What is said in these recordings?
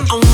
I'm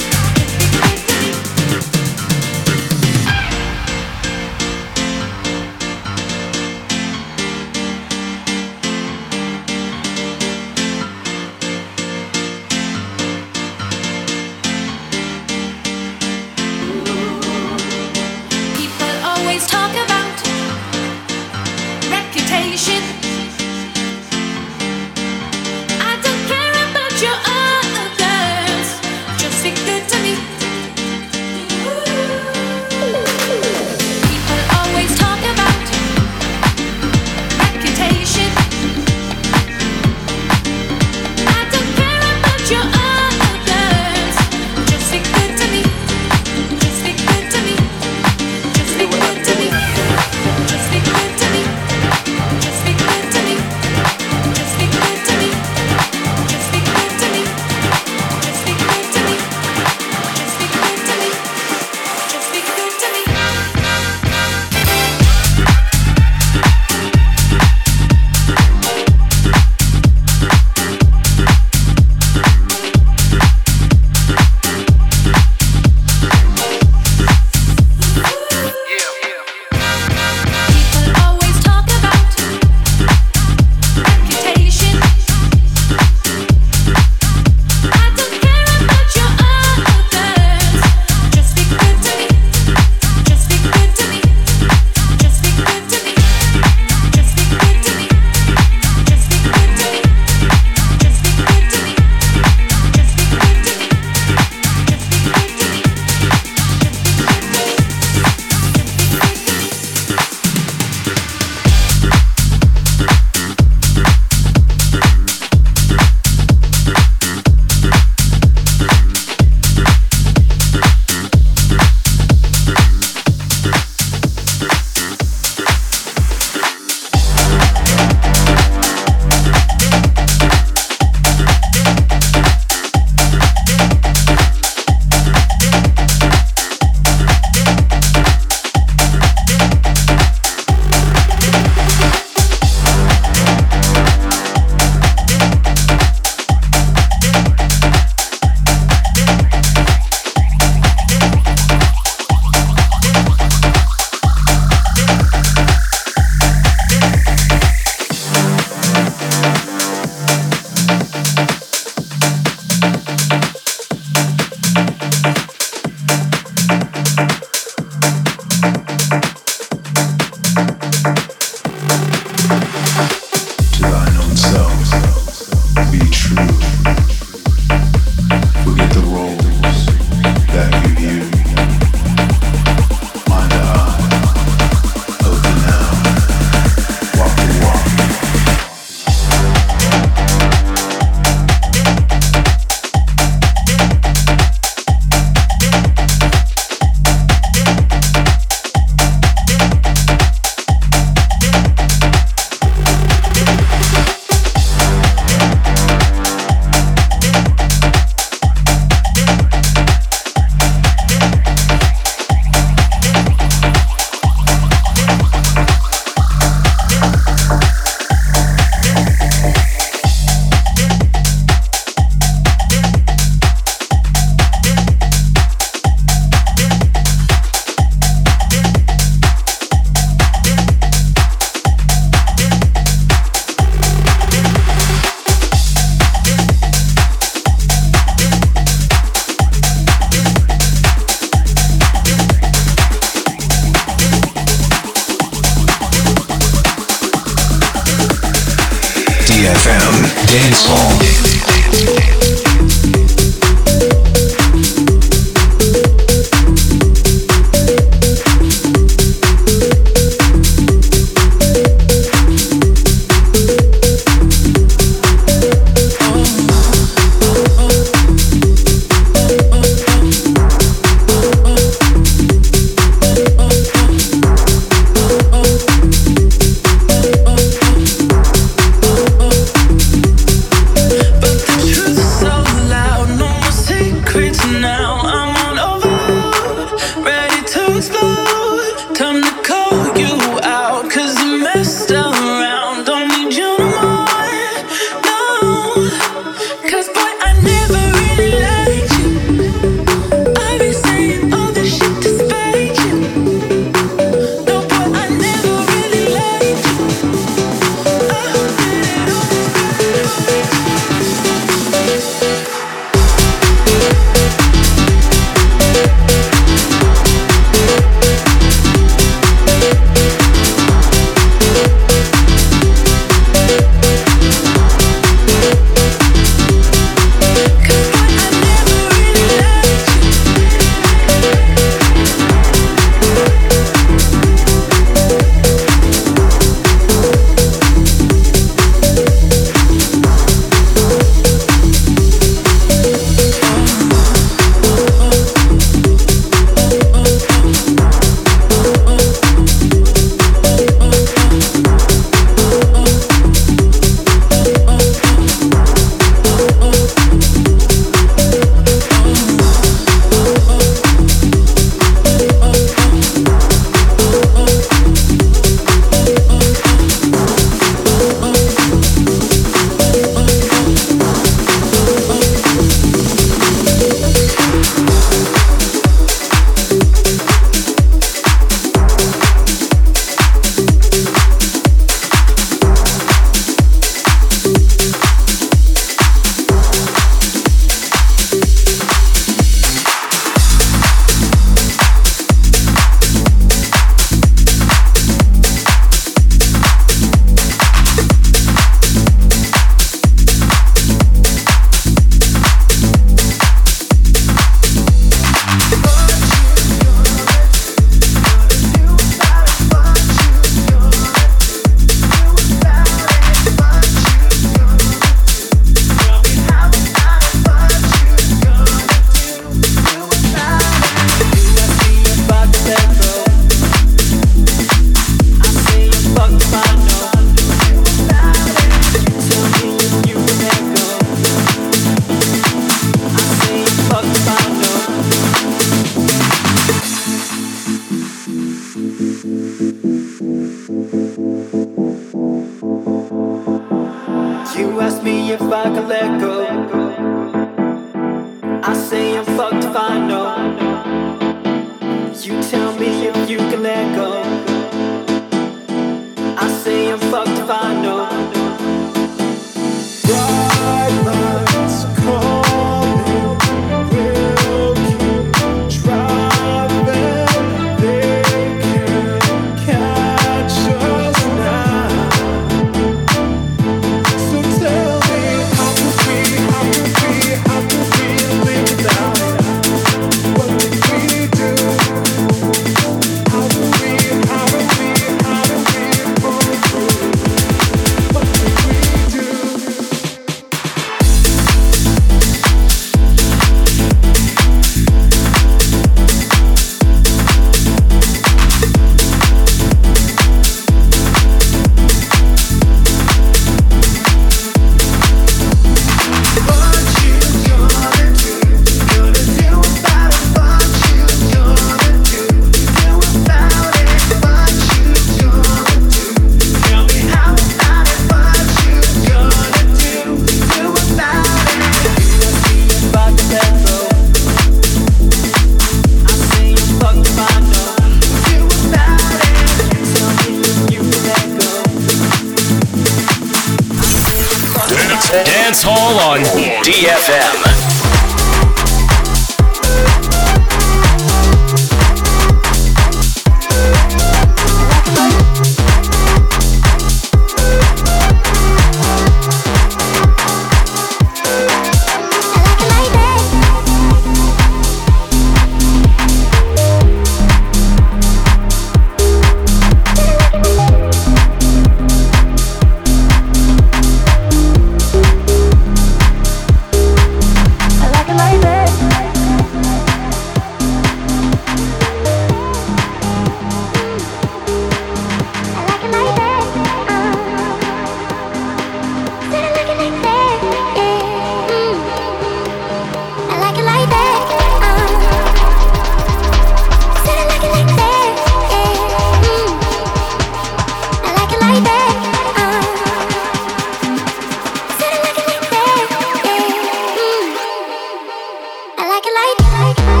like a light.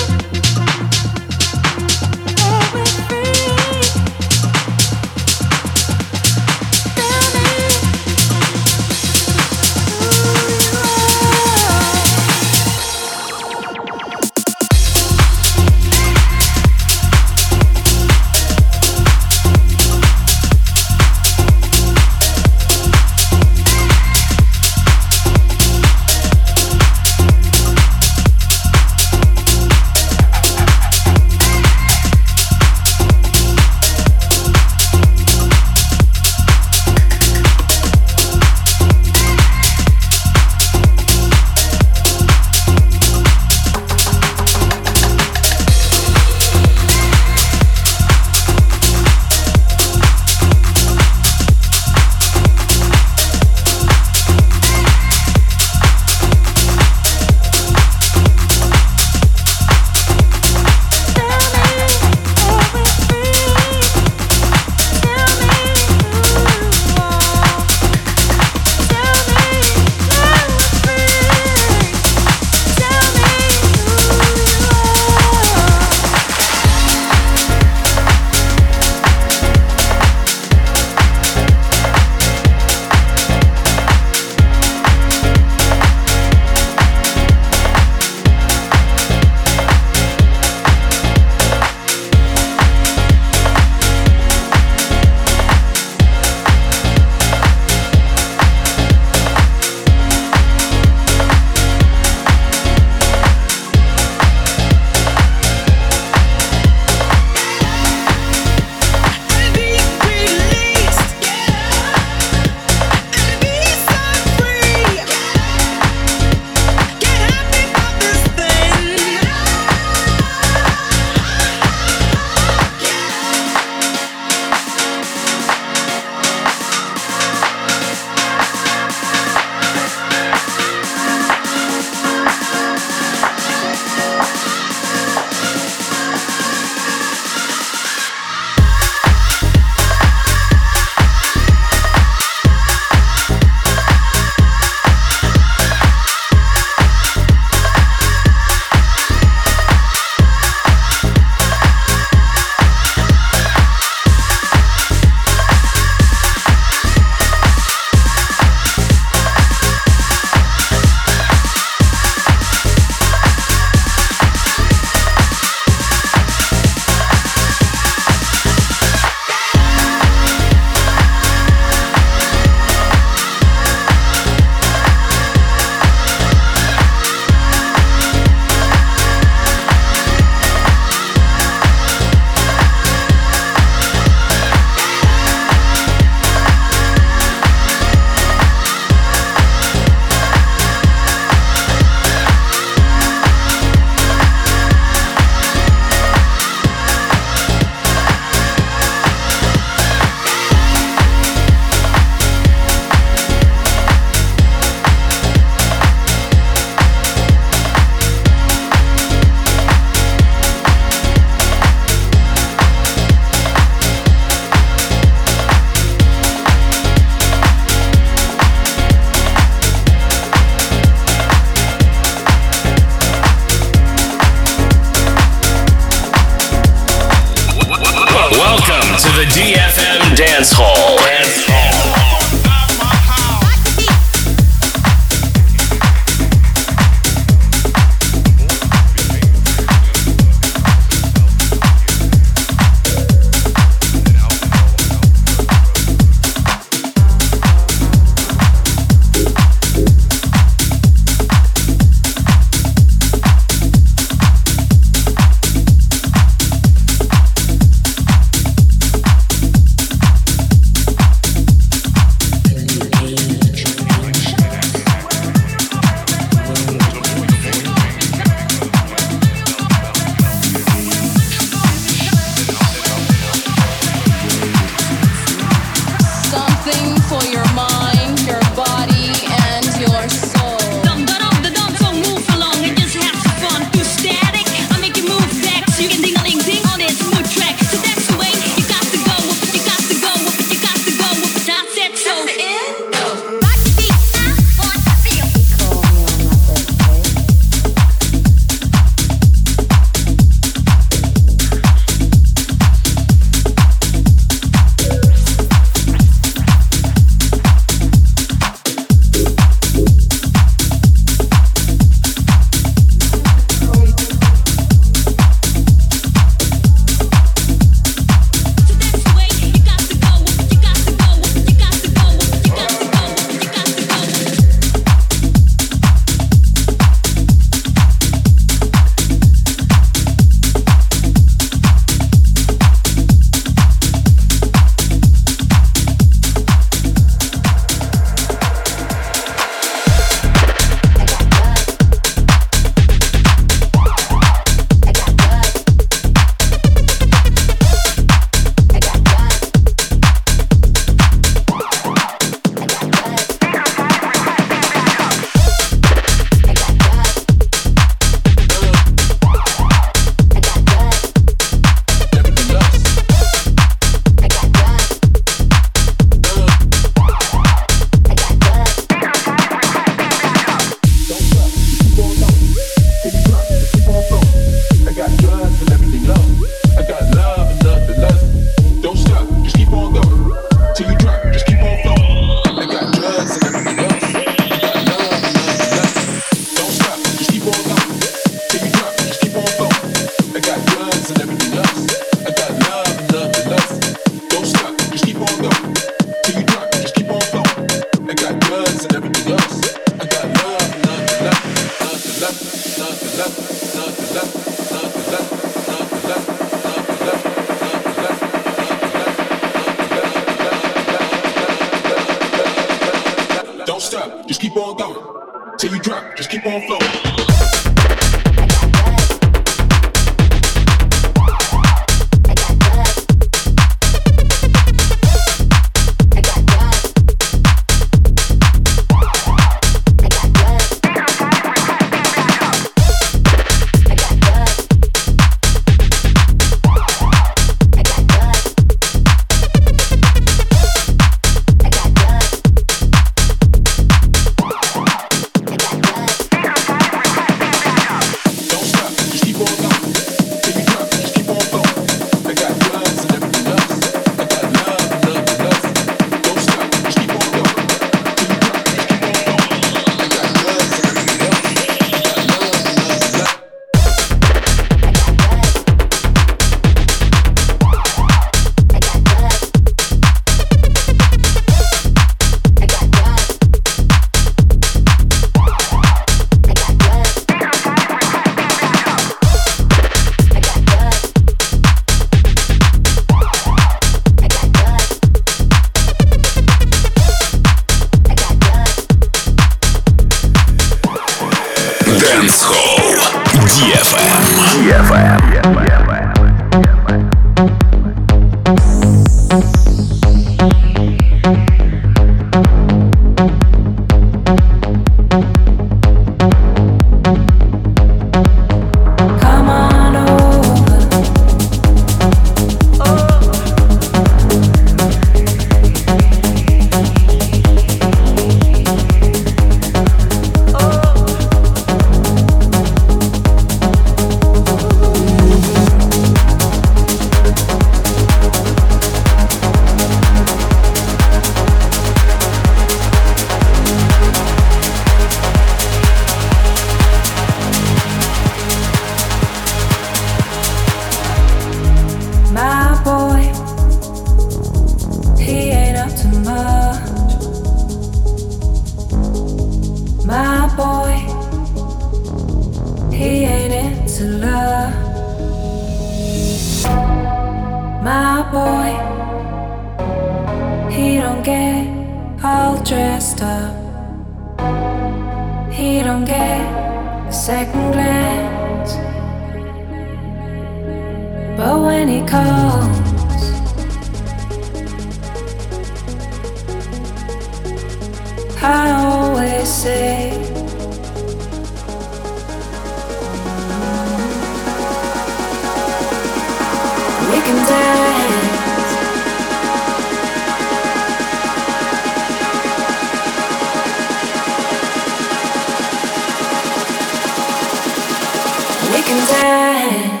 We can dance.